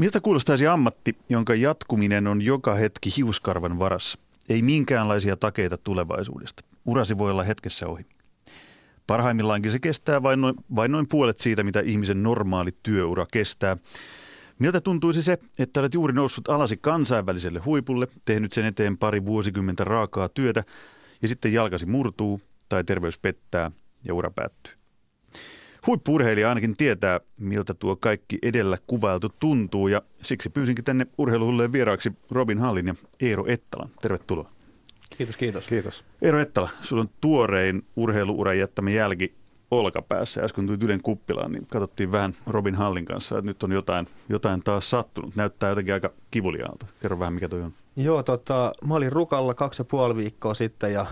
Miltä kuulostaisi ammatti, jonka jatkuminen on joka hetki hiuskarvan varassa? Ei minkäänlaisia takeita tulevaisuudesta. Urasi voi olla hetkessä ohi. Parhaimmillaankin se kestää vain noin, vain noin puolet siitä, mitä ihmisen normaali työura kestää. Miltä tuntuisi se, että olet juuri noussut alasi kansainväliselle huipulle, tehnyt sen eteen pari vuosikymmentä raakaa työtä ja sitten jalkasi murtuu tai terveys pettää ja ura päättyy? Huippurheilija ainakin tietää, miltä tuo kaikki edellä kuvailtu tuntuu ja siksi pyysinkin tänne urheiluhulleen vieraaksi Robin Hallin ja Eero Ettalan. Tervetuloa. Kiitos, kiitos. Kiitos. Eero Ettala, sulla on tuorein urheiluuran jättämä jälki olkapäässä. Äsken tulit Ylen kuppilaan, niin katsottiin vähän Robin Hallin kanssa, että nyt on jotain, jotain taas sattunut. Näyttää jotenkin aika kivuliaalta. Kerro vähän, mikä toi on. Joo, tota, mä olin Rukalla kaksi ja puoli viikkoa sitten ja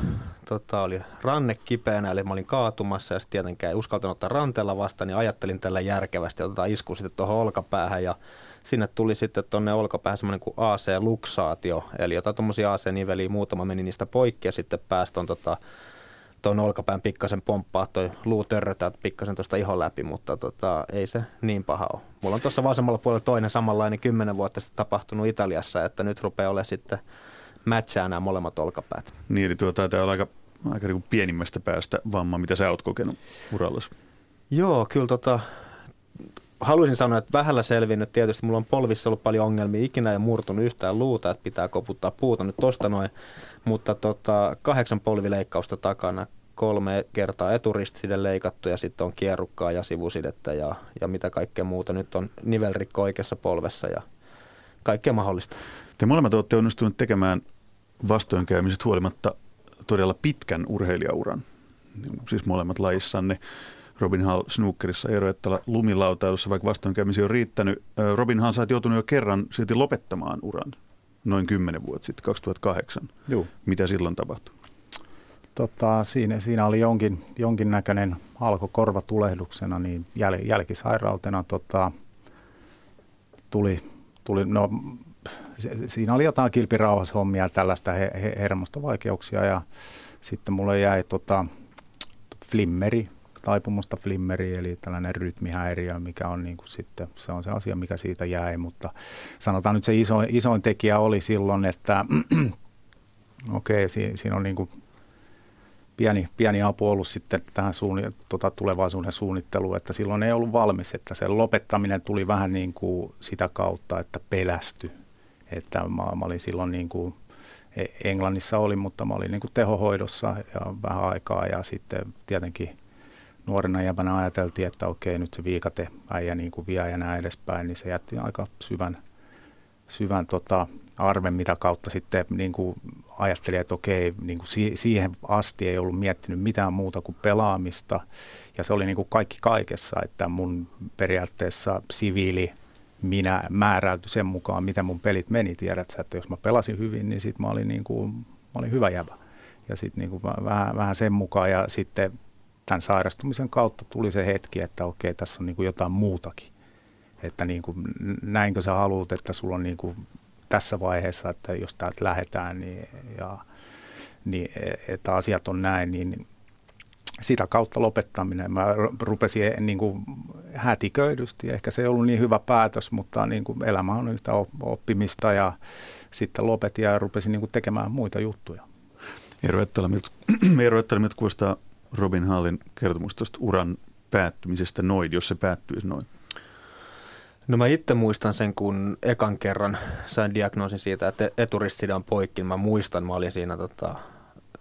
tota, oli ranne kipeänä, eli mä olin kaatumassa ja sitten tietenkään ei uskaltanut ottaa ranteella vastaan, niin ajattelin tällä järkevästi, että isku sitten tuohon olkapäähän ja sinne tuli sitten tuonne olkapäähän semmoinen kuin AC-luksaatio, eli jotain tuommoisia AC-niveliä, muutama meni niistä poikki ja sitten päästä on tota, tuon olkapään pikkasen pomppaa, toi luu törrötää pikkasen tuosta ihon läpi, mutta tota, ei se niin paha ole. Mulla on tuossa vasemmalla puolella toinen samanlainen kymmenen vuotta sitten tapahtunut Italiassa, että nyt rupeaa olemaan sitten matchaa nämä molemmat olkapäät. Niin, eli tuo taitaa olla aika, aika niin kuin pienimmästä päästä vamma, mitä sä oot kokenut urallasi. Joo, kyllä tota, haluaisin sanoa, että vähällä selvinnyt. Tietysti mulla on polvissa ollut paljon ongelmia. Ikinä ei murtunut yhtään luuta, että pitää koputtaa puuta nyt tosta noin. Mutta tota, kahdeksan polvileikkausta takana, kolme kertaa eturistiside leikattu ja sitten on kierrukkaa ja sivusidettä ja, ja mitä kaikkea muuta. Nyt on nivelrikko oikeassa polvessa ja kaikkea mahdollista. Te molemmat olette onnistuneet tekemään vastoinkäymiset huolimatta todella pitkän urheilijauran. Siis molemmat lajissanne. Robin Hall snookerissa, Eero Ettala lumilautailussa, vaikka vastoinkäymisiä on riittänyt. Robin Hall, sä joutunut jo kerran silti lopettamaan uran noin 10 vuotta sitten, 2008. Joo. Mitä silloin tapahtui? Tota, siinä, siinä oli jonkin, jonkinnäköinen alko korvatulehduksena, niin jäl, jälkisairautena tota, tuli, tuli no, se, siinä oli jotain kilpirauhashommia ja tällaista he, he, hermostovaikeuksia ja sitten mulle jäi tota, flimmeri, taipumusta flimmeri, eli tällainen rytmihäiriö, mikä on niin kuin sitten, se on se asia, mikä siitä jäi, mutta sanotaan nyt se iso, isoin tekijä oli silloin, että okei, okay, siinä, siinä on niin kuin pieni, pieni apu ollut sitten tähän suunni, tota, tulevaisuuden suunnitteluun, että silloin ei ollut valmis, että se lopettaminen tuli vähän niin kuin sitä kautta, että pelästy, että mä, mä olin silloin niin kuin, e, Englannissa oli, mutta mä olin niin kuin tehohoidossa ja vähän aikaa ja sitten tietenkin nuorena jäbänä ajateltiin, että okei nyt se viikate äijä niin kuin vie ja näin edespäin, niin se jätti aika syvän, syvän tota, arven, mitä kautta sitten niin kuin ajattelin, että okei, niin kuin siihen asti ei ollut miettinyt mitään muuta kuin pelaamista. Ja se oli niin kuin kaikki kaikessa, että mun periaatteessa siviili minä määräytyi sen mukaan, miten mun pelit meni. Tiedät sä, että jos mä pelasin hyvin, niin sitten mä olin, niin kuin, mä olin hyvä jävä. Ja sitten niin kuin vähän, vähän sen mukaan ja sitten tämän sairastumisen kautta tuli se hetki, että okei, tässä on niin kuin jotain muutakin. Että niin kuin, näinkö sä haluat, että sulla on niin kuin tässä vaiheessa, että jos täältä lähdetään niin, ja, niin, että asiat on näin, niin sitä kautta lopettaminen. Mä rupesin niin kuin hätiköidysti. Ehkä se ei ollut niin hyvä päätös, mutta niin kuin elämä on yhtä oppimista ja sitten lopetin ja rupesin niin kuin tekemään muita juttuja. Eero Ettala, miltä kuulostaa Robin Hallin kertomus tuosta uran päättymisestä noin, jos se päättyisi noin? No mä itse muistan sen, kun ekan kerran sain diagnoosin siitä, että eturistide on poikki. Niin mä muistan, mä olin siinä tota,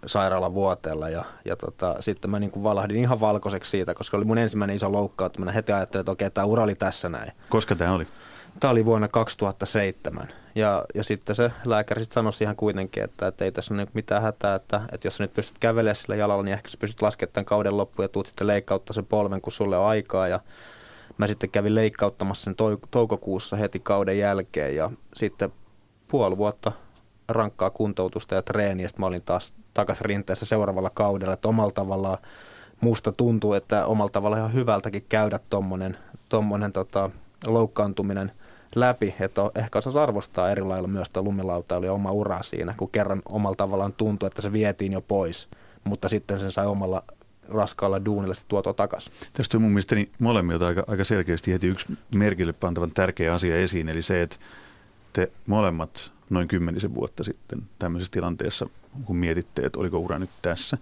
sairaalavuoteella ja, ja tota, sitten mä niin kuin valahdin ihan valkoiseksi siitä, koska oli mun ensimmäinen iso loukkaantuminen. Heti ajattelin, että okei, tämä ura oli tässä näin. Koska tämä oli? Tämä oli vuonna 2007 ja, ja sitten se lääkäri sitten sanoi siihen kuitenkin, että, että ei tässä ole niin mitään hätää, että, että jos sä nyt pystyt kävelemään sillä jalalla, niin ehkä sä pystyt laskemaan tämän kauden loppuun ja tuut sitten leikkauttaa sen polven, kun sulle on aikaa ja Mä sitten kävin leikkauttamassa sen toukokuussa heti kauden jälkeen ja sitten puoli vuotta rankkaa kuntoutusta ja treeniä. Sitten mä olin taas takaisin rinteessä seuraavalla kaudella, että omalla tavallaan musta tuntuu, että omalla tavallaan ihan hyvältäkin käydä tuommoinen tommonen, tota, loukkaantuminen läpi, että ehkä osaisi arvostaa eri lailla myös tuo lumilautailu ja oma ura siinä, kun kerran omalla tavallaan tuntuu, että se vietiin jo pois, mutta sitten sen sai omalla raskaalla duunilla sitten tuotua takaisin. Tästä on mun mielestäni molemmilta aika, aika selkeästi heti yksi merkille pantavan tärkeä asia esiin, eli se, että te molemmat noin kymmenisen vuotta sitten tämmöisessä tilanteessa, kun mietitte, että oliko ura nyt tässä,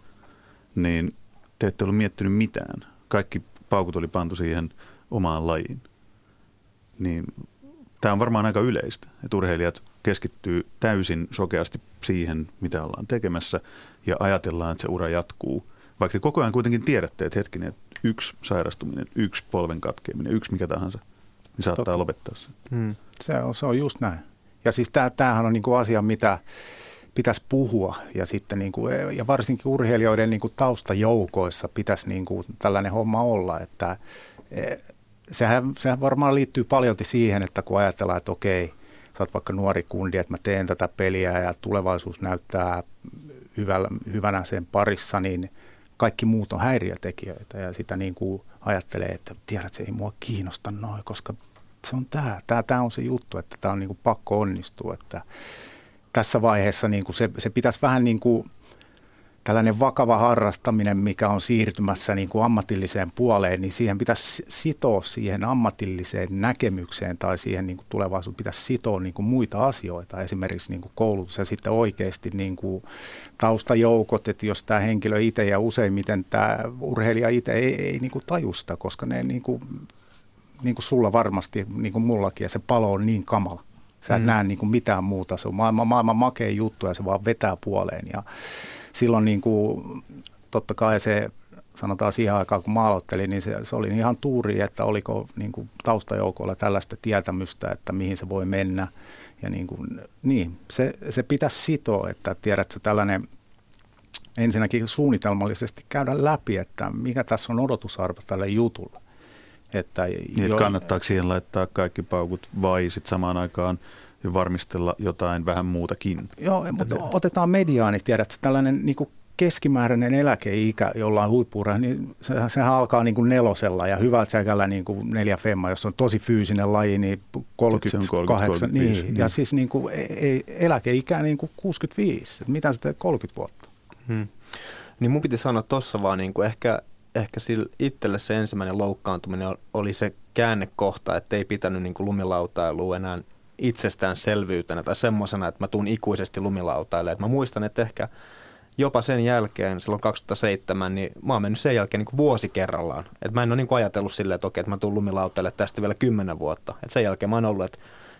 niin te ette ollut miettinyt mitään. Kaikki paukut oli pantu siihen omaan lajiin. Niin tämä on varmaan aika yleistä, että urheilijat keskittyy täysin sokeasti siihen, mitä ollaan tekemässä ja ajatellaan, että se ura jatkuu. Vaikka te koko ajan kuitenkin tiedätte, että hetkinen, että yksi sairastuminen, yksi polven katkeaminen, yksi mikä tahansa, niin saattaa Totta. lopettaa sen. Hmm. Se, on, se on just näin. Ja siis tämähän on niin kuin asia, mitä pitäisi puhua ja, sitten niin kuin, ja varsinkin urheilijoiden niin kuin taustajoukoissa pitäisi niin kuin tällainen homma olla, että sehän, sehän varmaan liittyy paljon siihen, että kun ajatellaan, että okei, sä oot vaikka nuori kundi, että mä teen tätä peliä ja tulevaisuus näyttää hyvällä, hyvänä sen parissa, niin kaikki muut on häiriötekijöitä ja sitä niin kuin ajattelee, että tiedät, se ei mua kiinnosta noin, koska se on tämä. Tämä, tämä on se juttu, että tämä on niin kuin pakko onnistua, että tässä vaiheessa niin kuin se, se pitäisi vähän niin kuin tällainen vakava harrastaminen, mikä on siirtymässä niin kuin ammatilliseen puoleen, niin siihen pitäisi sitoa siihen ammatilliseen näkemykseen tai siihen niin kuin tulevaisuuteen pitäisi sitoa niin kuin muita asioita, esimerkiksi niin kuin koulutus ja sitten oikeasti niin kuin taustajoukot, että jos tämä henkilö itse ja useimmiten tämä urheilija itse ei, ei niin kuin tajusta, koska ne niin kuin, niin kuin sulla varmasti, niin kuin mullakin, ja se palo on niin kamala. Sä et mm. näe niin kuin mitään muuta, se on maailman, maailman makea juttu ja se vaan vetää puoleen ja silloin niin kuin, totta kai se sanotaan siihen aikaan, kun mä aloittelin, niin se, se oli ihan tuuri, että oliko niin kuin taustajoukolla tällaista tietämystä, että mihin se voi mennä. Ja niin, kuin, niin se, se pitäisi sitoa, että tiedätkö, tällainen ensinnäkin suunnitelmallisesti käydä läpi, että mikä tässä on odotusarvo tälle jutulle. Että niin, jo, kannattaako siihen laittaa kaikki paukut vai sitten samaan aikaan ja varmistella jotain vähän muutakin. Joo, mutta otetaan mediaani, tiedätkö, tällainen niin kuin keskimääräinen eläkeikä jollain huippuura, niin se, sehän alkaa niin kuin nelosella ja hyvä säkällä niin kuin neljä femma, jos on tosi fyysinen laji, niin 38. niin, niin. Ja siis niin kuin, ei, eläkeikää niin kuin 65. Mitä se 30 vuotta? Hmm. Niin mun piti sanoa tuossa vaan niin kuin ehkä, ehkä sillä itselle se ensimmäinen loukkaantuminen oli se käännekohta, että ei pitänyt niin kuin lumilautailua enää itsestäänselvyytenä tai semmoisena, että mä tuun ikuisesti lumilautaille. Et mä muistan, että ehkä jopa sen jälkeen, silloin 2007, niin mä oon mennyt sen jälkeen niin kuin vuosi kerrallaan. Et mä en ole niin ajatellut silleen, että okei, että mä tuun lumilautaille tästä vielä kymmenen vuotta. Et sen jälkeen mä oon ollut, että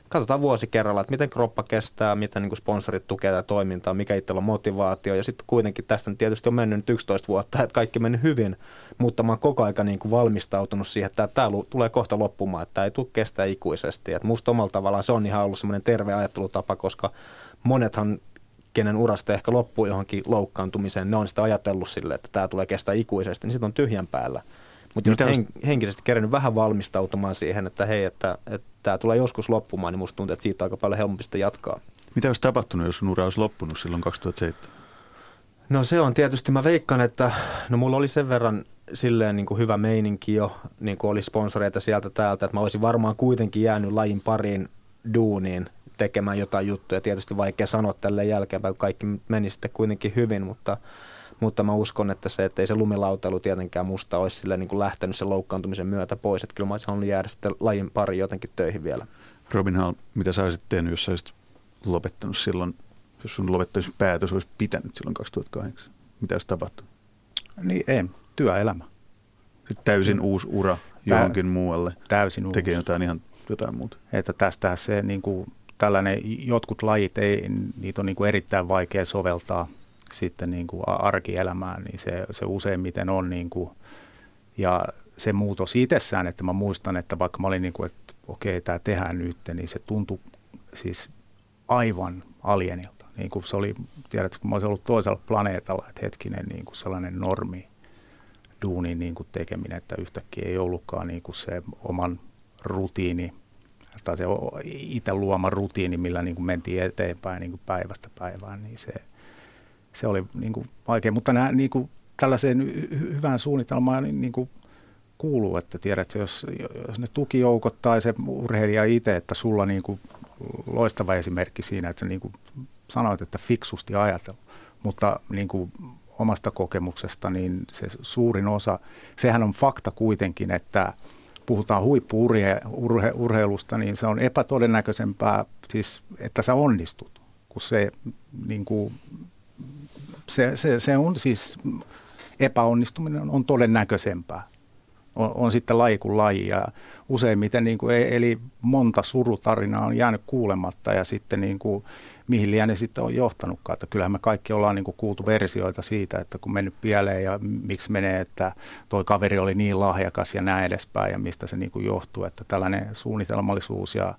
katsotaan vuosi kerralla, että miten kroppa kestää, miten niin sponsorit tukee tätä toimintaa, mikä itsellä on motivaatio. Ja sitten kuitenkin tästä tietysti on mennyt nyt 11 vuotta, että kaikki mennyt hyvin, mutta mä oon koko aika niin kuin valmistautunut siihen, että tämä tulee kohta loppumaan, että tämä ei tule kestää ikuisesti. Että musta omalla tavallaan se on ihan ollut semmoinen terve ajattelutapa, koska monethan kenen urasta ehkä loppuu johonkin loukkaantumiseen, ne on sitä ajatellut sille, että tämä tulee kestää ikuisesti, niin sitten on tyhjän päällä. Mutta jos hen, henkisesti kerännyt vähän valmistautumaan siihen, että hei, että, että tämä tulee joskus loppumaan, niin musta tuntuu, että siitä on aika paljon helpompi sitä jatkaa. Mitä olisi tapahtunut, jos sun ura olisi loppunut silloin 2007? No se on tietysti, mä veikkaan, että no mulla oli sen verran silleen niin kuin hyvä meininki jo, niin kuin oli sponsoreita sieltä täältä, että mä olisin varmaan kuitenkin jäänyt lajin pariin duuniin tekemään jotain juttuja. Tietysti vaikea sanoa tälle jälkeenpäin, kun kaikki meni sitten kuitenkin hyvin, mutta mutta mä uskon, että se, että ei se lumilautailu tietenkään musta olisi sille niin kuin lähtenyt sen loukkaantumisen myötä pois. Että kyllä mä olisin halunnut jäädä sitten lajin pari jotenkin töihin vielä. Robin Hall, mitä sä olisit tehnyt, jos sä olisit lopettanut silloin, jos sun päätös olisi pitänyt silloin 2008? Mitä olisi tapahtunut? Niin ei, työelämä. Sitten täysin uusi ura johonkin Tä, muualle. Täysin uusi. Tekee jotain ihan jotain muuta. Että tästä se niin kuin, tällainen, jotkut lajit, ei, niitä on niin kuin erittäin vaikea soveltaa sitten niin kuin arkielämään, niin se, se useimmiten on niin kuin, ja se muutos itsessään, että mä muistan, että vaikka mä olin niin kuin, että okei, tämä tehdään nyt, niin se tuntui siis aivan alienilta. Niin kuin se oli, tiedätkö, kun mä olisin ollut toisella planeetalla, että hetkinen niin kuin sellainen normi duunin niin kuin tekeminen, että yhtäkkiä ei ollutkaan niin kuin se oman rutiini tai se itse luoma rutiini, millä niin kuin mentiin eteenpäin niin kuin päivästä päivään, niin se – se oli niin kuin vaikea. Mutta nämä, niin kuin, tällaiseen hyvään suunnitelmaan niin, kuin kuuluu, että tiedät, jos, jos ne tukijoukot tai se urheilija itse, että sulla niin kuin loistava esimerkki siinä, että niin kuin sanoit, että fiksusti ajatella. Mutta niin kuin omasta kokemuksesta, niin se suurin osa, sehän on fakta kuitenkin, että puhutaan huippuurheilusta, niin se on epätodennäköisempää, siis, että sä onnistut, kun se, niin kuin, se, se, se on siis epäonnistuminen on todennäköisempää. On, on sitten laji kuin laji ja useimmiten niin kuin, e, eli monta surutarinaa on jäänyt kuulematta ja sitten niin kuin, mihin liian sitten on johtanutkaan. Että kyllähän me kaikki ollaan niin kuin kuultu versioita siitä, että kun mennyt pieleen ja miksi menee, että toi kaveri oli niin lahjakas ja näin edespäin ja mistä se niin kuin johtuu. Että tällainen suunnitelmallisuus ja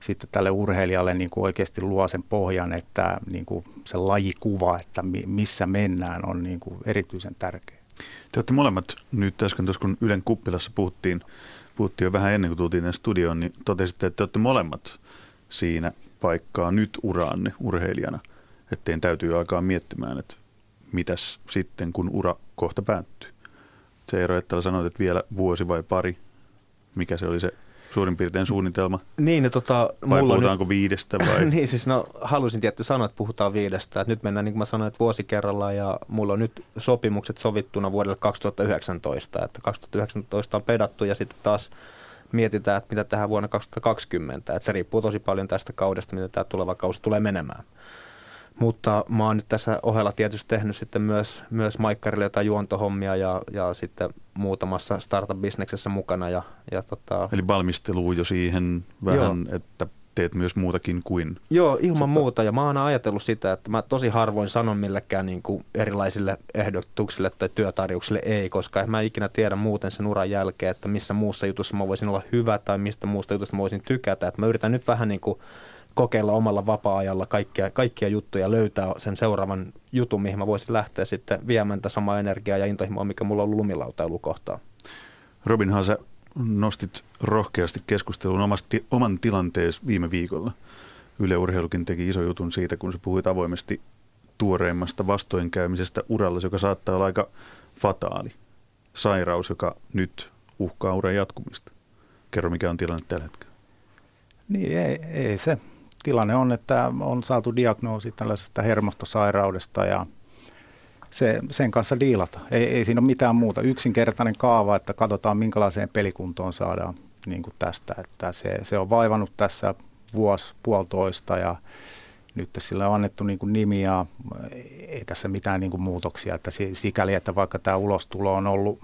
sitten tälle urheilijalle niin kuin oikeasti luo sen pohjan, että niin kuin se lajikuva, että missä mennään, on niin kuin erityisen tärkeä. Te olette molemmat nyt äsken tuossa, kun Ylen kuppilassa puhuttiin, puhuttiin jo vähän ennen kuin tultiin tänne studioon, niin totesitte, että te olette molemmat siinä paikkaa nyt uraanne urheilijana, että täytyy alkaa miettimään, että mitäs sitten, kun ura kohta päättyy. Se Eero että sanoit, että vielä vuosi vai pari, mikä se oli se suurin piirtein suunnitelma? Niin, no tota, vai mulla puhutaanko nyt... viidestä vai? niin, siis no haluaisin tietty sanoa, että puhutaan viidestä. Et nyt mennään, niin kuin mä sanoin, että vuosi kerrallaan ja mulla on nyt sopimukset sovittuna vuodelle 2019. Että 2019 on pedattu ja sitten taas mietitään, että mitä tähän vuonna 2020. Että se riippuu tosi paljon tästä kaudesta, miten tämä tuleva kausi tulee menemään. Mutta mä oon nyt tässä ohella tietysti tehnyt sitten myös, myös Maikkarille jotain juontohommia ja, ja sitten muutamassa startup-bisneksessä mukana. Ja, ja tota... Eli valmistelu jo siihen vähän, Joo. että teet myös muutakin kuin... Joo, ilman Sota. muuta. Ja mä oon ajatellut sitä, että mä tosi harvoin sanon millekään niin kuin erilaisille ehdotuksille tai työtarjouksille ei, koska en mä ikinä tiedä muuten sen uran jälkeen, että missä muussa jutussa mä voisin olla hyvä tai mistä muusta jutusta mä voisin tykätä. Että mä yritän nyt vähän niin kuin kokeilla omalla vapaa-ajalla kaikkia, kaikkia juttuja, löytää sen seuraavan jutun, mihin mä voisin lähteä sitten viemään tätä samaa energiaa ja intohimoa, mikä mulla on ollut lumilautailu kohtaan. Robin Hase, nostit rohkeasti keskustelun omasti, oman tilanteesi viime viikolla. Yle Urheilukin teki iso jutun siitä, kun se puhui avoimesti tuoreimmasta vastoinkäymisestä uralla, joka saattaa olla aika fataali. Sairaus, joka nyt uhkaa uran jatkumista. Kerro, mikä on tilanne tällä hetkellä. Niin, ei, ei se. Tilanne on, että on saatu diagnoosi tällaisesta hermostosairaudesta ja se, sen kanssa diilata. Ei, ei siinä ole mitään muuta. Yksinkertainen kaava, että katsotaan minkälaiseen pelikuntoon saadaan niin kuin tästä. Että se, se on vaivannut tässä vuosi, puolitoista ja nyt sillä on annettu niin kuin nimi ja ei tässä mitään niin kuin muutoksia. Että sikäli, että vaikka tämä ulostulo on ollut,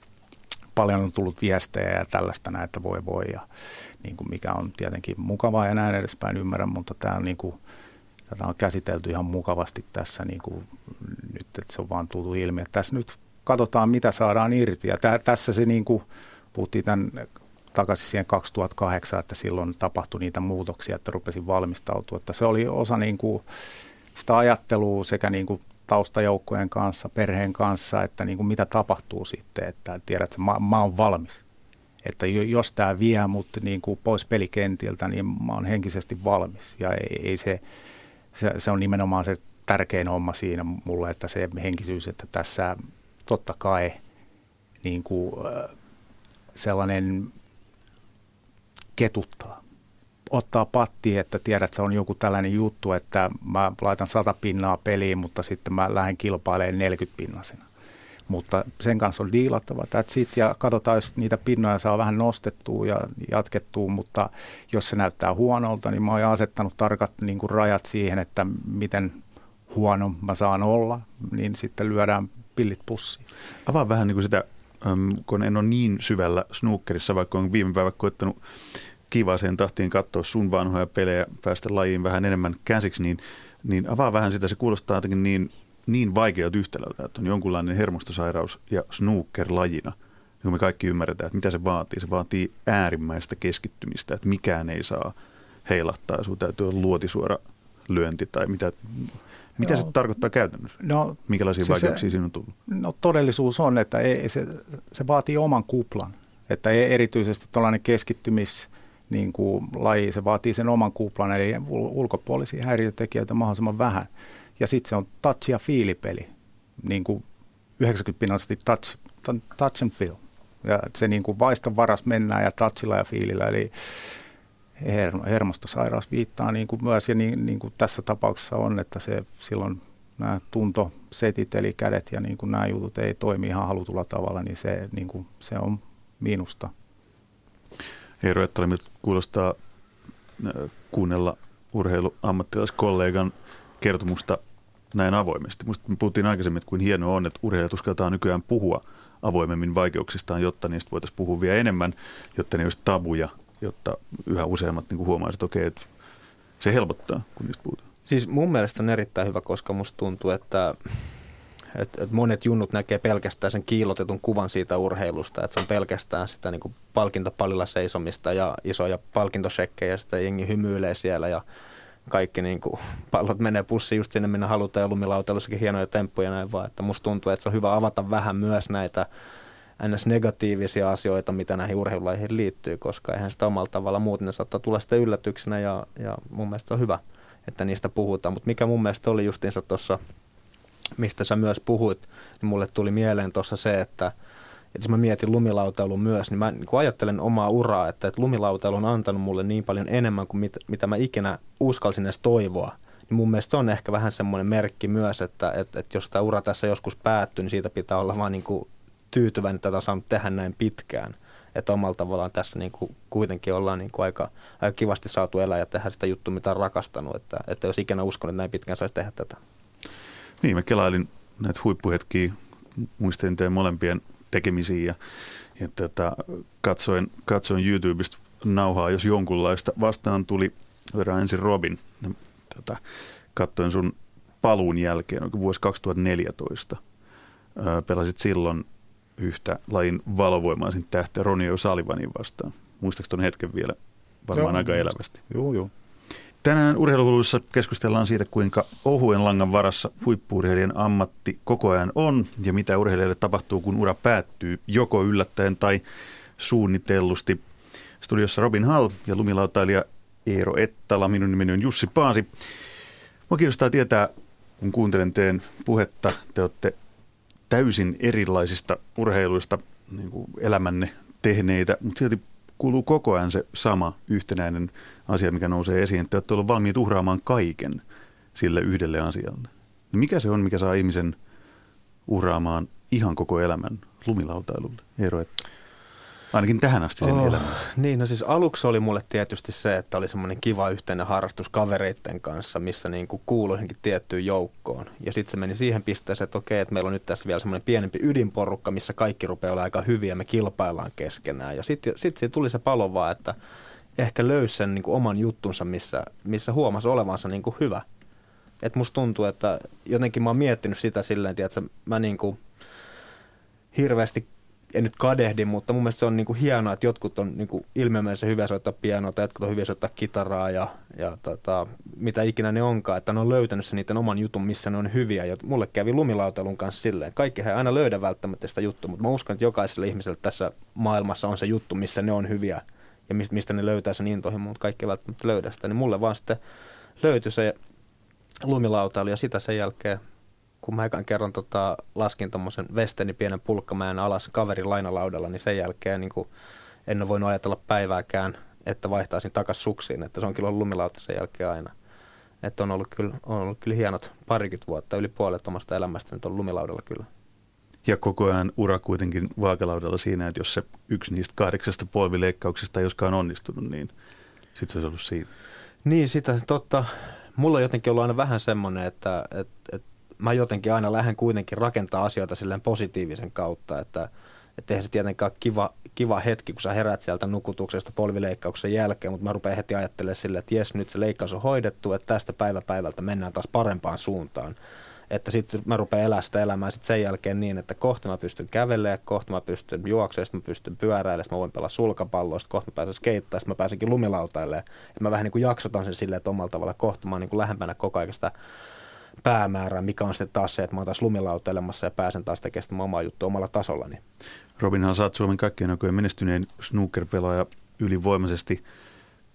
paljon on tullut viestejä ja tällaista näin, että voi voi ja niin kuin mikä on tietenkin mukavaa ja näin edespäin ymmärrän, mutta tämä on niin kuin, tätä on käsitelty ihan mukavasti tässä niin kuin nyt, että se on vaan tullut ilmi. Että tässä nyt katsotaan, mitä saadaan irti. Ja tä, tässä se niin kuin, puhuttiin tämän takaisin siihen 2008, että silloin tapahtui niitä muutoksia, että rupesin valmistautua. Että se oli osa niin kuin, sitä ajattelua sekä niin kuin taustajoukkojen kanssa, perheen kanssa, että niin kuin mitä tapahtuu sitten, että tiedät, että mä, mä oon valmis. Että jos tämä vie mut niin kuin pois pelikentiltä, niin mä oon henkisesti valmis. Ja ei, ei se, se, se on nimenomaan se tärkein homma siinä mulle, että se henkisyys, että tässä totta kai niin kuin, sellainen ketuttaa. Ottaa patti, että tiedät, että se on joku tällainen juttu, että mä laitan sata pinnaa peliin, mutta sitten mä lähden kilpailemaan 40 pinnasena. Mutta sen kanssa on diilattava. That's it, ja katsotaan, jos niitä pinnoja saa vähän nostettua ja jatkettua, mutta jos se näyttää huonolta, niin mä oon asettanut tarkat niin kuin rajat siihen, että miten huono mä saan olla, niin sitten lyödään pillit pussiin. Avaa vähän niin kuin sitä, kun en ole niin syvällä snookerissa, vaikka on viime päivä koettanut kivaaseen tahtiin katsoa sun vanhoja pelejä, päästä lajiin vähän enemmän käsiksi, niin, niin avaa vähän sitä, se kuulostaa jotenkin niin, niin vaikealta yhtälöltä, että on jonkunlainen hermostosairaus ja snooker lajina. Niin me kaikki ymmärretään, että mitä se vaatii. Se vaatii äärimmäistä keskittymistä, että mikään ei saa heilahtaa ja sun täytyy olla luotisuora lyönti tai mitä, mitä no, se tarkoittaa käytännössä? No, Minkälaisia se, vaikeuksia siinä on tullut? No todellisuus on, että ei, se, se vaatii oman kuplan. Että erityisesti tällainen keskittymis niin kuin laji, se vaatii sen oman kuplan, eli ulkopuolisia häiriötekijöitä mahdollisimman vähän. Ja sitten se on touch- ja fiilipeli, niin kuin 90 pinnallisesti touch, touch and feel. Ja se niin kuin vaiston varas mennään ja touchilla ja fiilillä, eli her, hermostosairaus viittaa niin kuin myös, ja niin, niin kuin tässä tapauksessa on, että se silloin nämä tuntosetit eli kädet ja niin kuin nämä jutut ei toimi ihan halutulla tavalla, niin se, niin kuin, se on miinusta. Eero Ettalimi kuulostaa äh, kuunnella urheiluammattilaiskollegan kertomusta näin avoimesti. Musta me puhuttiin aikaisemmin, että kuin hienoa on, että urheilijat uskaltaa nykyään puhua avoimemmin vaikeuksistaan, jotta niistä voitaisiin puhua vielä enemmän, jotta ne olisi tabuja, jotta yhä useammat niin huomaisivat, että okei, että se helpottaa, kun niistä puhutaan. Siis mun mielestä on erittäin hyvä, koska musta tuntuu, että, että, että monet junnut näkee pelkästään sen kiilotetun kuvan siitä urheilusta, että se on pelkästään sitä niin kuin palkintopallilla seisomista ja isoja palkintosekkejä, sitä jengi hymyilee siellä ja kaikki niin kuin, pallot menee pussi just sinne, minne halutaan ja lumilautelussakin hienoja temppuja näin vaan, että musta tuntuu, että se on hyvä avata vähän myös näitä ns. negatiivisia asioita, mitä näihin urheilulaihin liittyy, koska eihän sitä omalla tavalla muuten ne saattaa tulla sitten yllätyksenä ja, ja mun mielestä on hyvä, että niistä puhutaan. Mutta mikä mun mielestä oli justiinsa tuossa, mistä sä myös puhuit, niin mulle tuli mieleen tuossa se, että, että jos mä mietin lumilautailun myös, niin mä niin ajattelen omaa uraa, että, että lumilautailu on antanut mulle niin paljon enemmän kuin mit, mitä mä ikinä uskalsin edes toivoa. Niin mun mielestä se on ehkä vähän semmoinen merkki myös, että, että, että jos tämä ura tässä joskus päättyy, niin siitä pitää olla vaan niin kuin tyytyväinen, että tätä on saanut tehdä näin pitkään. Että omalla tavallaan tässä niin kuin kuitenkin ollaan niin kuin aika, aika kivasti saatu elää ja tehdä sitä juttua, mitä on rakastanut. Että, että jos ikinä uskon, että näin pitkään saisi tehdä tätä. Niin, mä kelailin näitä huippuhetkiä, muistelin teidän molempien tekemisiä ja, ja tota, katsoin, katsoin YouTubesta nauhaa, jos jonkunlaista. Vastaan tuli, otetaan ensin Robin. Tota, katsoin sun paluun jälkeen, vuosi 2014. Öö, pelasit silloin yhtä lajin valovoimaisin tähteä Ronio Salivanin vastaan. Muistaakseni tuon hetken vielä varmaan joo, aika elävästi. Joo, joo. Tänään urheilukuluissa keskustellaan siitä, kuinka ohuen langan varassa huippuurheilijan ammatti koko ajan on ja mitä urheilijalle tapahtuu, kun ura päättyy joko yllättäen tai suunnitellusti. Studiossa Robin Hall ja lumilautailija Eero Ettala. Minun nimeni on Jussi Paasi. Mua kiinnostaa tietää, kun kuuntelen teen puhetta, te olette täysin erilaisista urheiluista niin kuin elämänne tehneitä, mutta silti kuuluu koko ajan se sama yhtenäinen asia, mikä nousee esiin. Että olette olleet valmiit uhraamaan kaiken sille yhdelle asialle. No mikä se on, mikä saa ihmisen uhraamaan ihan koko elämän lumilautailulle? Eero, että Ainakin tähän asti sen oh, elämän. Niin, no siis aluksi oli mulle tietysti se, että oli semmoinen kiva yhteinen harrastus kavereiden kanssa, missä niin kuin kuului johonkin tiettyyn joukkoon. Ja sitten se meni siihen pisteeseen, että okei, että meillä on nyt tässä vielä semmoinen pienempi ydinporukka, missä kaikki rupeaa olla aika hyviä, me kilpaillaan keskenään. Ja sitten sit tuli se palo vaan, että ehkä löysi sen niin kuin oman juttunsa, missä, missä huomasi olevansa niin kuin hyvä. Että musta tuntuu, että jotenkin mä oon miettinyt sitä silleen, että mä niin kuin hirveästi en nyt kadehdi, mutta mun mielestä se on niin kuin hienoa, että jotkut on niin kuin ilmeisesti hyviä soittaa pianoa tai jotkut on hyviä soittaa kitaraa ja, ja tota, mitä ikinä ne onkaan, että ne on löytänyt sen niiden oman jutun, missä ne on hyviä. Ja mulle kävi lumilautelun kanssa silleen, kaikki he aina löydä välttämättä sitä juttua, mutta mä uskon, että jokaiselle ihmiselle tässä maailmassa on se juttu, missä ne on hyviä ja mistä ne löytää sen intoihin, mutta kaikki välttämättä löydä sitä. Niin mulle vaan sitten löytyi se lumilautailu ja sitä sen jälkeen kun mä ekan kerran tota, laskin tuommoisen Vesteni pienen pulkkamäen alas kaverin lainalaudalla, niin sen jälkeen niin kuin, en ole voinut ajatella päivääkään, että vaihtaisin takaisin suksiin. Että se on kyllä ollut lumilauta sen jälkeen aina. Että on ollut kyllä, on ollut kyllä hienot parikymmentä vuotta, yli puolet omasta elämästä nyt on lumilaudalla kyllä. Ja koko ajan ura kuitenkin vaakalaudalla siinä, että jos se yksi niistä kahdeksasta polvileikkauksesta ei joskaan onnistunut, niin sitten se olisi ollut siinä. Niin, sitä totta. Mulla on jotenkin ollut aina vähän semmoinen, että, että, että mä jotenkin aina lähden kuitenkin rakentaa asioita silleen positiivisen kautta, että että eihän se tietenkään kiva, kiva hetki, kun sä herät sieltä nukutuksesta polvileikkauksen jälkeen, mutta mä rupean heti ajattelemaan silleen, että jes, nyt se leikkaus on hoidettu, että tästä päivä päivältä mennään taas parempaan suuntaan. Että sitten mä rupean elämään sitä elämää sitten sen jälkeen niin, että kohta mä pystyn kävelemään, kohta mä pystyn juoksemaan, mä pystyn pyöräilemään, mä voin pelaa sulkapalloa, kohta mä pääsen skeittaamaan, mä pääsenkin lumilautailemaan. Että mä vähän niin kuin jaksotan sen silleen, että omalla tavalla kohta mä oon niin kuin lähempänä koko ajan sitä päämäärää, mikä on sitten taas se, että mä oon taas lumilautailemassa ja pääsen taas tekemään omaa juttua omalla tasollani. Robinhan saat Suomen kaikkien aikojen menestyneen snooker-pelaaja ylivoimaisesti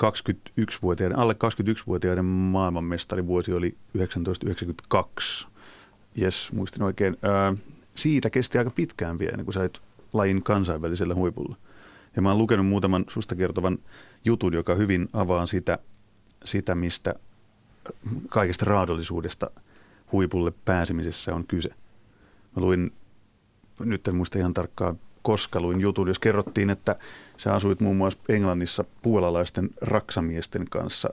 21-vuotiaiden, alle 21-vuotiaiden maailmanmestari vuosi oli 1992. Jes, muistin oikein. Ää, siitä kesti aika pitkään vielä, kun sait lajin kansainvälisellä huipulla. Ja mä oon lukenut muutaman susta kertovan jutun, joka hyvin avaa sitä, sitä mistä kaikesta raadollisuudesta huipulle pääsemisessä on kyse. Mä luin, nyt en muista ihan tarkkaan koska luin jutun, jos kerrottiin, että sä asuit muun muassa Englannissa puolalaisten raksamiesten kanssa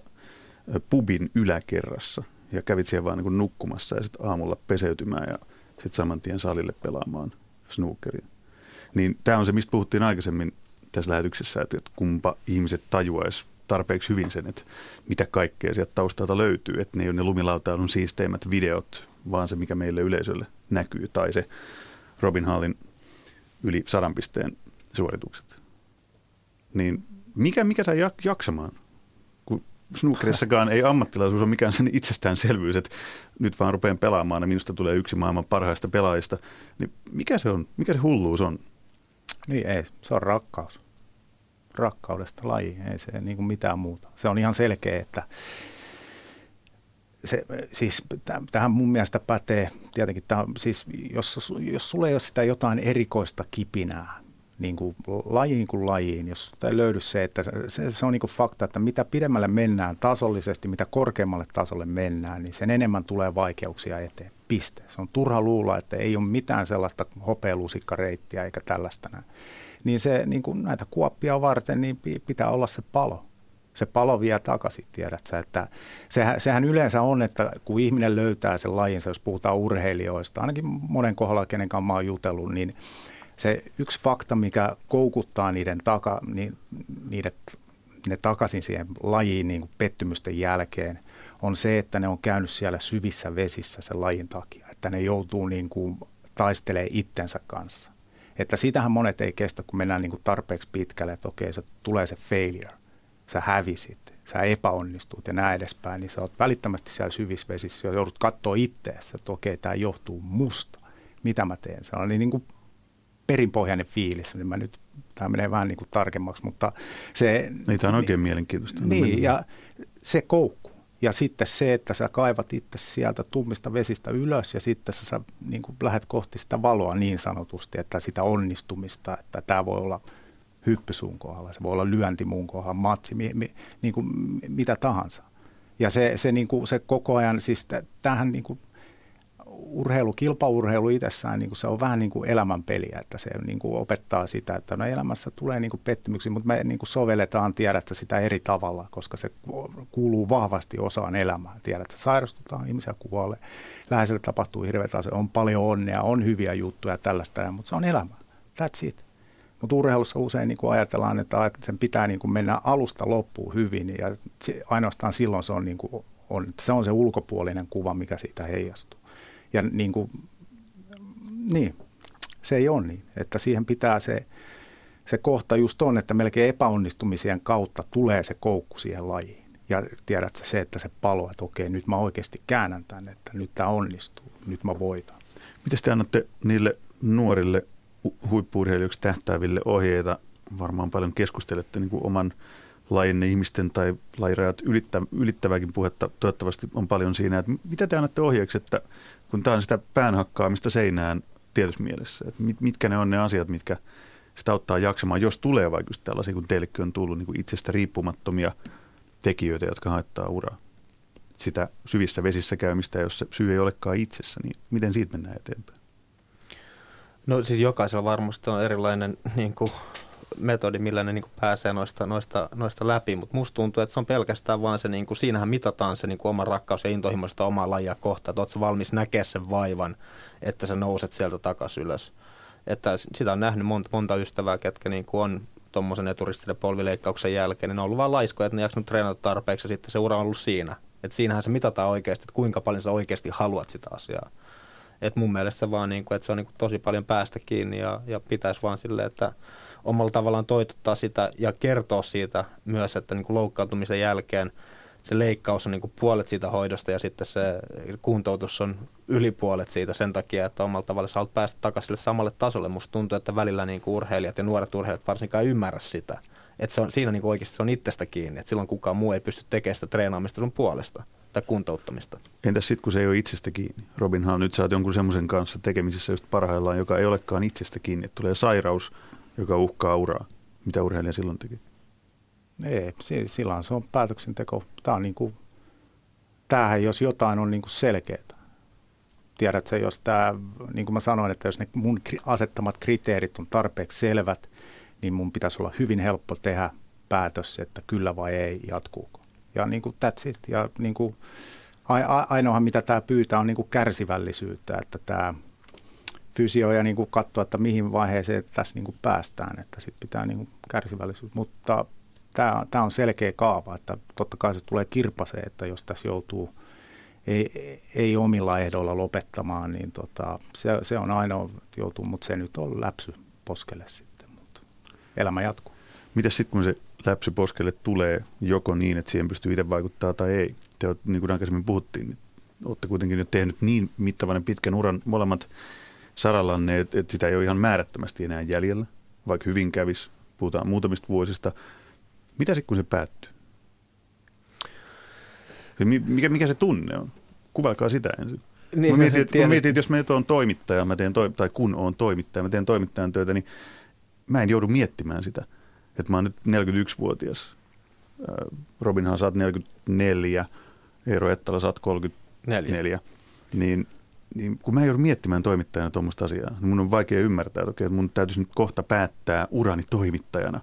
pubin yläkerrassa ja kävit siellä vaan niin nukkumassa ja sitten aamulla peseytymään ja sitten saman tien salille pelaamaan snookeria. Niin tämä on se, mistä puhuttiin aikaisemmin tässä lähetyksessä, että kumpa ihmiset tajuaisi tarpeeksi hyvin sen, että mitä kaikkea sieltä taustalta löytyy. Että ne ei ole ne lumilautailun siisteimmät videot, vaan se, mikä meille yleisölle näkyy, tai se Robin Hallin yli sadan pisteen suoritukset. Niin mikä, mikä saa jaksamaan? Kun snookerissakaan ei ammattilaisuus ole mikään sen itsestäänselvyys, että nyt vaan rupean pelaamaan ja minusta tulee yksi maailman parhaista pelaajista. Niin mikä se on? Mikä se hulluus on? Niin ei, se on rakkaus. Rakkaudesta laji, ei se niin kuin mitään muuta. Se on ihan selkeä, että se, siis tähän mun mielestä pätee tietenkin, tämä, siis jos, jos sulla ei ole sitä jotain erikoista kipinää, niin kuin lajiin kuin lajiin, jos ei löydy se, että se, se on niin kuin fakta, että mitä pidemmälle mennään tasollisesti, mitä korkeammalle tasolle mennään, niin sen enemmän tulee vaikeuksia eteen. Piste. Se on turha luulla, että ei ole mitään sellaista hopealusikkareittiä eikä tällaista. Näin. Niin se niin kuin näitä kuoppia varten niin pitää olla se palo se palo vie takaisin, tiedät sä, että sehän, sehän yleensä on, että kun ihminen löytää sen lajinsa, jos puhutaan urheilijoista, ainakin monen kohdalla, kenen kanssa mä oon jutellut, niin se yksi fakta, mikä koukuttaa niiden, taka, niin, niiden ne takaisin siihen lajiin niin kuin pettymysten jälkeen, on se, että ne on käynyt siellä syvissä vesissä sen lajin takia, että ne joutuu niin kuin taistelee itsensä kanssa. Että sitähän monet ei kestä, kun mennään niin kuin tarpeeksi pitkälle, että okei, se tulee se failure sä hävisit, sä epäonnistut ja näin edespäin, niin sä oot välittömästi siellä syvissä vesissä ja joudut katsoa itseäsi, että okei, tämä johtuu musta. Mitä mä teen? Se on niin kuin perinpohjainen fiilis, niin mä nyt, tämä menee vähän niin kuin tarkemmaksi, mutta se... Niin, tämä on oikein niin, mielenkiintoista. Niin, ja se koukku. Ja sitten se, että sä kaivat itse sieltä tummista vesistä ylös ja sitten sä, sä niin kuin lähdet kohti sitä valoa niin sanotusti, että sitä onnistumista, että tämä voi olla – hyppy sun kohdalla, se voi olla lyönti mun kohdalla, matsi, mi, mi, niin kuin mitä tahansa. Ja se, se, niin kuin, se koko ajan, siis tähän niin kuin urheilu, kilpaurheilu itsessään, niin kuin se on vähän niin kuin elämänpeliä, että se niin kuin opettaa sitä, että no elämässä tulee niin kuin pettymyksiä, mutta me niin kuin sovelletaan, tiedätkö, sitä eri tavalla, koska se kuuluu vahvasti osaan elämää. Tiedätkö, sairastutaan, ihmisiä kuolee, läheiselle tapahtuu hirveätä asioita, on paljon onnea, on hyviä juttuja tällaista, mutta se on elämä. That's it. Mutta urheilussa usein niin kuin ajatellaan, että sen pitää niin kuin mennä alusta loppuun hyvin ja ainoastaan silloin se on, niin kuin, on, se on se ulkopuolinen kuva, mikä siitä heijastuu. Ja niin, kuin, niin se ei ole niin, että siihen pitää se, se kohta just on, että melkein epäonnistumisien kautta tulee se koukku siihen lajiin. Ja tiedät se, että se palo, että okei, nyt mä oikeasti käännän tänne, että nyt tämä onnistuu, nyt mä voitan. Miten te annatte niille nuorille huippuurheilijoiksi tähtääville ohjeita. Varmaan paljon keskustelette niin kuin oman lajinne ihmisten tai lajirajat ylittä, ylittäväkin puhetta. Toivottavasti on paljon siinä, että mitä te annatte ohjeeksi, että kun tämä on sitä päänhakkaamista seinään tietyssä mielessä, että mit, mitkä ne on ne asiat, mitkä sitä auttaa jaksamaan, jos tulee vaikka tällaisia, kun teillekin on tullut niin kuin itsestä riippumattomia tekijöitä, jotka haittaa uraa. Sitä syvissä vesissä käymistä, jos se syy ei olekaan itsessä, niin miten siitä mennään eteenpäin? No siis jokaisella varmasti on erilainen niin kuin, metodi, millä ne niin kuin, pääsee noista, noista, noista läpi, mutta musta tuntuu, että se on pelkästään vaan se, niin kuin, siinähän mitataan se niin kuin, oma rakkaus ja intohimo sitä omaa lajia kohtaan, että valmis näkemään sen vaivan, että sä nouset sieltä takaisin ylös. Että sitä on nähnyt monta, monta ystävää, ketkä niin kuin, on tuommoisen eturistille polvileikkauksen jälkeen, niin ne on ollut vaan laiskoja, että ne jaksanut treenata tarpeeksi ja sitten se ura on ollut siinä. Että siinähän se mitataan oikeasti, että kuinka paljon sä oikeasti haluat sitä asiaa. Et mun mielestä vaan, niin kuin, se on niin kuin tosi paljon päästä kiinni ja, ja pitäisi vaan silleen, että omalla tavallaan toitottaa sitä ja kertoa siitä myös, että niin kuin loukkaantumisen jälkeen se leikkaus on niin kuin puolet siitä hoidosta ja sitten se kuntoutus on ylipuolet siitä sen takia, että omalla tavalla sä haluat päästä takaisin samalle tasolle. Musta tuntuu, että välillä niin kuin urheilijat ja nuoret urheilijat varsinkaan ymmärrä sitä. Että se on, siinä niin kuin oikeasti se on itsestä kiinni, että silloin kukaan muu ei pysty tekemään sitä treenaamista sun puolesta tai kuntouttamista. Entäs sitten, kun se ei ole itsestä kiinni? Robinhan, nyt sä oot jonkun semmoisen kanssa tekemisissä just parhaillaan, joka ei olekaan itsestä kiinni. Että tulee sairaus, joka uhkaa uraa. Mitä urheilija silloin teki? Ei, silloin se on päätöksenteko. Tämä on niin kuin, tämähän jos jotain on niin kuin selkeää. tiedät sä, jos tämä, niin kuin mä sanoin, että jos ne mun asettamat kriteerit on tarpeeksi selvät, niin mun pitäisi olla hyvin helppo tehdä päätös, että kyllä vai ei, jatkuuko. Ja niin kuin that's it. Ja niin kuin, ainoahan mitä tämä pyytää on niin kuin kärsivällisyyttä, että tämä fysio ja niin kuin katsoa, että mihin vaiheeseen tässä niin kuin päästään, että sitten pitää niin kuin kärsivällisyyttä. Mutta tämä, tämä on selkeä kaava, että totta kai se tulee kirpaseen, että jos tässä joutuu ei, ei omilla ehdoilla lopettamaan, niin tota, se, se on ainoa joutuu, mutta se nyt on läpsy poskelle sitten, mutta elämä jatkuu. Miten sitten kun se läpsy poskelle tulee joko niin, että siihen pystyy itse vaikuttaa tai ei? Te olette, niin kuin aikaisemmin puhuttiin, niin olette kuitenkin jo tehnyt niin mittavan pitkän uran molemmat sarallanne, että, että sitä ei ole ihan määrättömästi enää jäljellä, vaikka hyvin kävisi, puhutaan muutamista vuosista. Mitä sitten kun se päättyy? Mikä, mikä se tunne on? Kuvailkaa sitä ensin. Niin, mä mietin, että, mä mietin, että jos mä nyt oon toimittaja, mä teen toi, tai kun oon toimittaja, mä teen toimittajan töitä, niin mä en joudu miettimään sitä, että mä oon nyt 41-vuotias. Robinhan saat 44, Eero Ettala saat 34. Neljä. Niin, niin kun mä en joudu miettimään toimittajana tuommoista asiaa, niin mun on vaikea ymmärtää, että, okei, että mun täytyisi nyt kohta päättää urani toimittajana,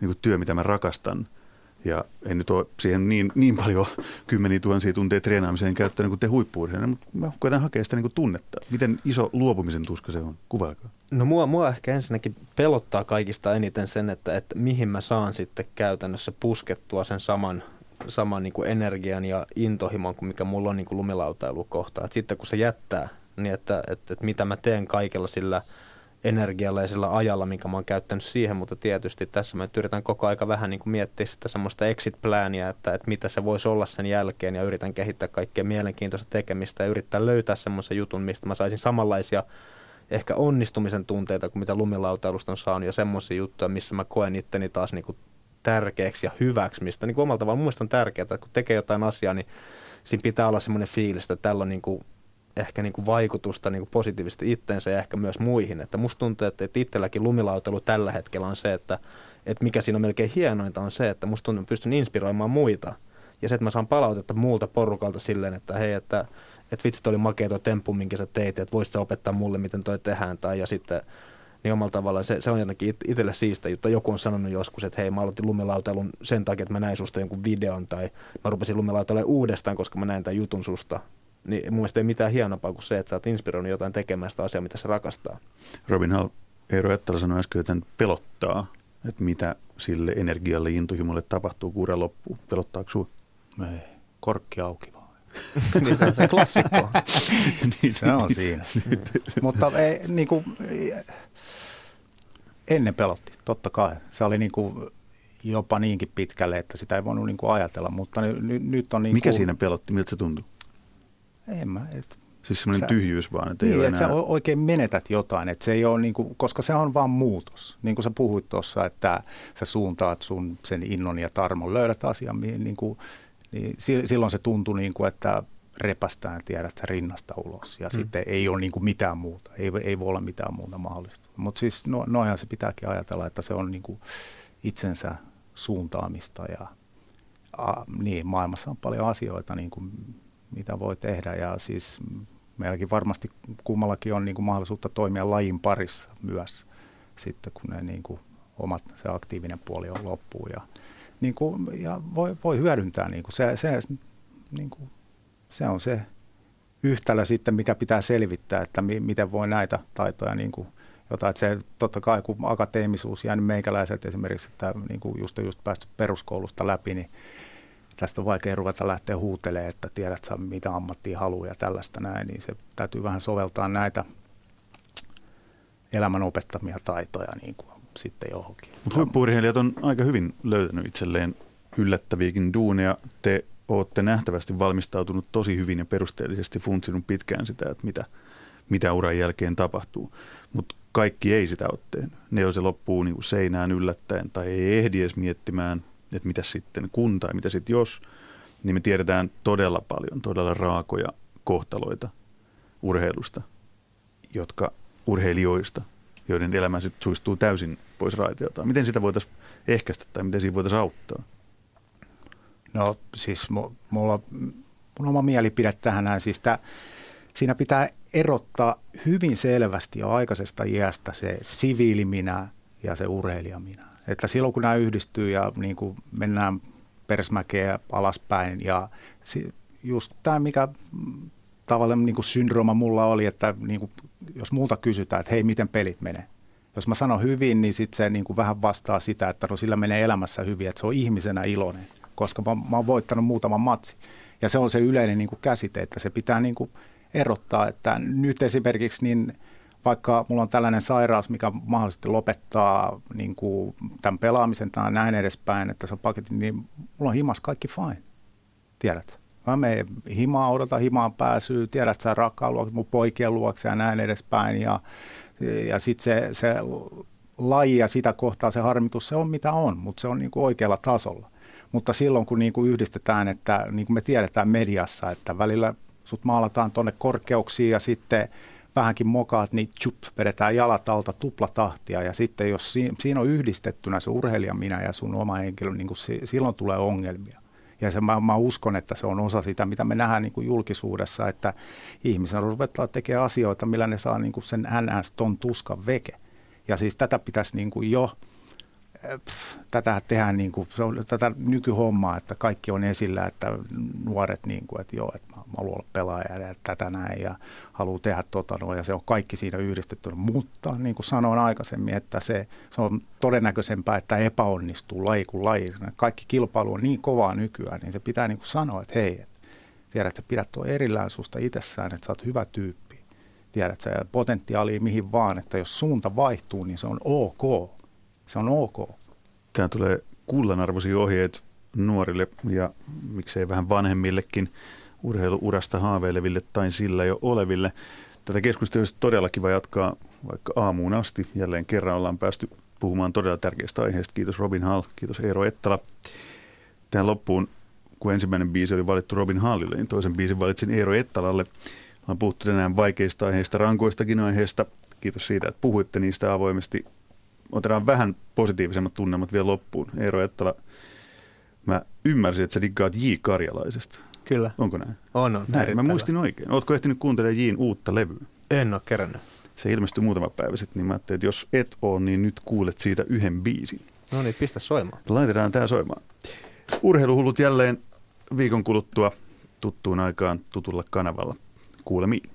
niin kuin työ, mitä mä rakastan – ja en nyt ole siihen niin, niin paljon kymmeniä tuhansia tunteja treenaamiseen käyttänyt kuin te huippu mutta mä koitan hakea sitä niin tunnetta. Miten iso luopumisen tuska se on? Kuvailkaa. No mua, mua ehkä ensinnäkin pelottaa kaikista eniten sen, että, että mihin mä saan sitten käytännössä puskettua sen saman, saman niin kuin energian ja intohimon kuin mikä mulla on niin kuin lumilautailukohta. Et sitten kun se jättää, niin että, että, että mitä mä teen kaikella sillä – energialla ja sillä ajalla, minkä mä oon käyttänyt siihen, mutta tietysti tässä mä yritän koko aika vähän niin kuin miettiä sitä semmoista exit-plania, että, että mitä se voisi olla sen jälkeen ja yritän kehittää kaikkea mielenkiintoista tekemistä ja yrittää löytää semmoisen jutun, mistä mä saisin samanlaisia ehkä onnistumisen tunteita kuin mitä lumilautailusta on saanut ja semmoisia juttuja, missä mä koen itteni taas niin kuin tärkeäksi ja hyväksi, mistä niin omalla tavalla mun on tärkeää, että kun tekee jotain asiaa, niin siinä pitää olla semmoinen fiilis, että tällä on niin kuin ehkä niin kuin vaikutusta niin kuin positiivisesti itteensä ja ehkä myös muihin. Että musta tuntuu, että, että itselläkin lumilautelu tällä hetkellä on se, että, että mikä siinä on melkein hienointa on se, että musta tuntuu, että pystyn inspiroimaan muita. Ja se, että mä saan palautetta muulta porukalta silleen, että hei, että, että vitsi, oli makea tuo temppu, minkä sä teit, että voisit opettaa mulle, miten toi tehdään. Tai ja sitten niin omalla tavallaan se, se on jotenkin itselle siistä juttu. Joku on sanonut joskus, että hei, mä aloitin lumilautailun sen takia, että mä näin susta jonkun videon, tai mä rupesin lumilautailemaan uudestaan, koska mä näin tämän jutun susta niin mun mielestä ei mitään hienompaa kuin se, että sä oot inspiroinut jotain tekemään sitä asiaa, mitä se rakastaa. Robin Hall, Eero Ettala sanoi äsken, että pelottaa, että mitä sille energialle, intohimolle tapahtuu, kun ura loppuu. Pelottaako sinua? Ei, korkki auki. niin se on klassikko. niin, se on siinä. Mutta ei, niin kuin, ennen pelotti, totta kai. Se oli niin kuin, jopa niinkin pitkälle, että sitä ei voinut niin kuin ajatella, mutta nyt, nyt on niin Mikä kuin, siinä pelotti? Miltä se tuntui? En mä, et, Siis semmoinen tyhjyys vaan, että niin, että enää... sä oikein menetät jotain, että se ei ole niin kuin, koska se on vaan muutos. Niin kuin sä puhuit tuossa, että sä suuntaat sun sen innon ja tarmon, löydät asian, niin, kuin, niin silloin se tuntuu niin kuin, että repästään tiedät sä rinnasta ulos ja mm. sitten ei ole niin kuin mitään muuta, ei, ei voi olla mitään muuta mahdollista. Mutta siis no, noinhan se pitääkin ajatella, että se on niin kuin itsensä suuntaamista ja a, niin, maailmassa on paljon asioita, niin kuin mitä voi tehdä. Ja siis meilläkin varmasti kummallakin on niin kuin mahdollisuutta toimia lajin parissa myös sitten, kun ne niin kuin omat, se aktiivinen puoli on loppuun. Ja, niin kuin, ja voi, voi hyödyntää, niin kuin se, se, niin kuin, se on se yhtälö sitten, mikä pitää selvittää, että mi, miten voi näitä taitoja niin kuin, jotain, että se totta kai kun akateemisuus jäänyt meikäläiset esimerkiksi, että niin kuin just, just päästy peruskoulusta läpi, niin tästä on vaikea ruveta lähteä huutelemaan, että tiedät sä mitä ammattia haluaa ja tällaista näin, niin se täytyy vähän soveltaa näitä elämän opettamia taitoja niin kuin sitten johonkin. Mutta on aika hyvin löytänyt itselleen yllättäviäkin duuneja. Te olette nähtävästi valmistautunut tosi hyvin ja perusteellisesti funtsinut pitkään sitä, että mitä, mitä uran jälkeen tapahtuu. Mutta kaikki ei sitä ole tehnyt. Ne, jos se loppuu niin kuin seinään yllättäen tai ei ehdi edes miettimään että mitä sitten kun tai mitä sitten jos, niin me tiedetään todella paljon, todella raakoja kohtaloita urheilusta, jotka urheilijoista, joiden elämä sitten suistuu täysin pois raiteilta. Miten sitä voitaisiin ehkäistä tai miten siinä voitaisiin auttaa? No siis mulla, mun oma mielipide tähän näin, siis tämä siinä pitää erottaa hyvin selvästi jo aikaisesta iästä se siviiliminä ja se urheilijaminä. Että silloin kun nämä yhdistyy ja niin kuin mennään persmäkeä alaspäin ja just tämä, mikä tavallaan niin kuin syndrooma mulla oli, että niin kuin, jos multa kysytään, että hei, miten pelit menee? Jos mä sanon hyvin, niin sitten se niin kuin vähän vastaa sitä, että no sillä menee elämässä hyvin, että se on ihmisenä iloinen, koska mä, mä oon voittanut muutaman matsi. Ja se on se yleinen niin kuin käsite, että se pitää niin kuin erottaa, että nyt esimerkiksi niin vaikka mulla on tällainen sairaus, mikä mahdollisesti lopettaa niin kuin tämän pelaamisen tai näin edespäin, että se on paketti, niin mulla on himas kaikki fine, tiedät. Mä menen himaa, odotan himaan pääsyä, tiedät sä rakkaan luokse, mun poikien luokse ja näin edespäin. Ja, ja sitten se, se laji ja sitä kohtaa se harmitus, se on mitä on, mutta se on niin kuin oikealla tasolla. Mutta silloin kun niin kuin yhdistetään, että niin kuin me tiedetään mediassa, että välillä sut maalataan tuonne korkeuksiin ja sitten vähänkin mokaat, niin chup, vedetään jalat alta tuplatahtia. Ja sitten jos siinä on yhdistettynä se urheilija minä ja sun oma henkilö, niin kuin silloin tulee ongelmia. Ja se, mä, mä uskon, että se on osa sitä, mitä me nähdään niin kuin julkisuudessa, että ihmisen ruvetaan tekemään asioita, millä ne saa niin kuin sen NS ton tuskan veke. Ja siis tätä pitäisi niin kuin jo tätä tehdään niin kuin, se on tätä nykyhommaa, että kaikki on esillä, että nuoret niin kuin, että joo, että mä, mä haluan olla pelaaja ja tätä näin ja haluaa tehdä tota noin ja se on kaikki siinä yhdistetty. Mutta niin kuin sanoin aikaisemmin, että se, se on todennäköisempää, että epäonnistuu laji kuin laji. Kaikki kilpailu on niin kovaa nykyään, niin se pitää niin kuin sanoa, että hei, että tiedät, että pidät tuo erillään susta itsessään, että sä oot hyvä tyyppi. Tiedät, sä potentiaali mihin vaan, että jos suunta vaihtuu, niin se on ok se on ok. Tämä tulee kullanarvoisia ohjeet nuorille ja miksei vähän vanhemmillekin urheiluurasta haaveileville tai sillä jo oleville. Tätä keskustelua olisi todella kiva jatkaa vaikka aamuun asti. Jälleen kerran ollaan päästy puhumaan todella tärkeästä aiheesta. Kiitos Robin Hall, kiitos Eero Ettala. Tähän loppuun, kun ensimmäinen biisi oli valittu Robin Hallille, niin toisen biisin valitsin Eero Ettalalle. Ollaan puhuttu tänään vaikeista aiheista, rankoistakin aiheista. Kiitos siitä, että puhuitte niistä avoimesti otetaan vähän positiivisemmat tunnelmat vielä loppuun. Eero Ettala, mä ymmärsin, että sä diggaat J. Karjalaisesta. Kyllä. Onko näin? On, on. Näin, mä muistin oikein. Ootko ehtinyt kuuntelemaan Jin uutta levyä? En ole kerännyt. Se ilmestyi muutama päivä sitten, niin mä ajattelin, että jos et ole, niin nyt kuulet siitä yhden biisin. No niin, pistä soimaan. Laitetaan tää soimaan. Urheiluhullut jälleen viikon kuluttua tuttuun aikaan tutulla kanavalla. Kuulemiin.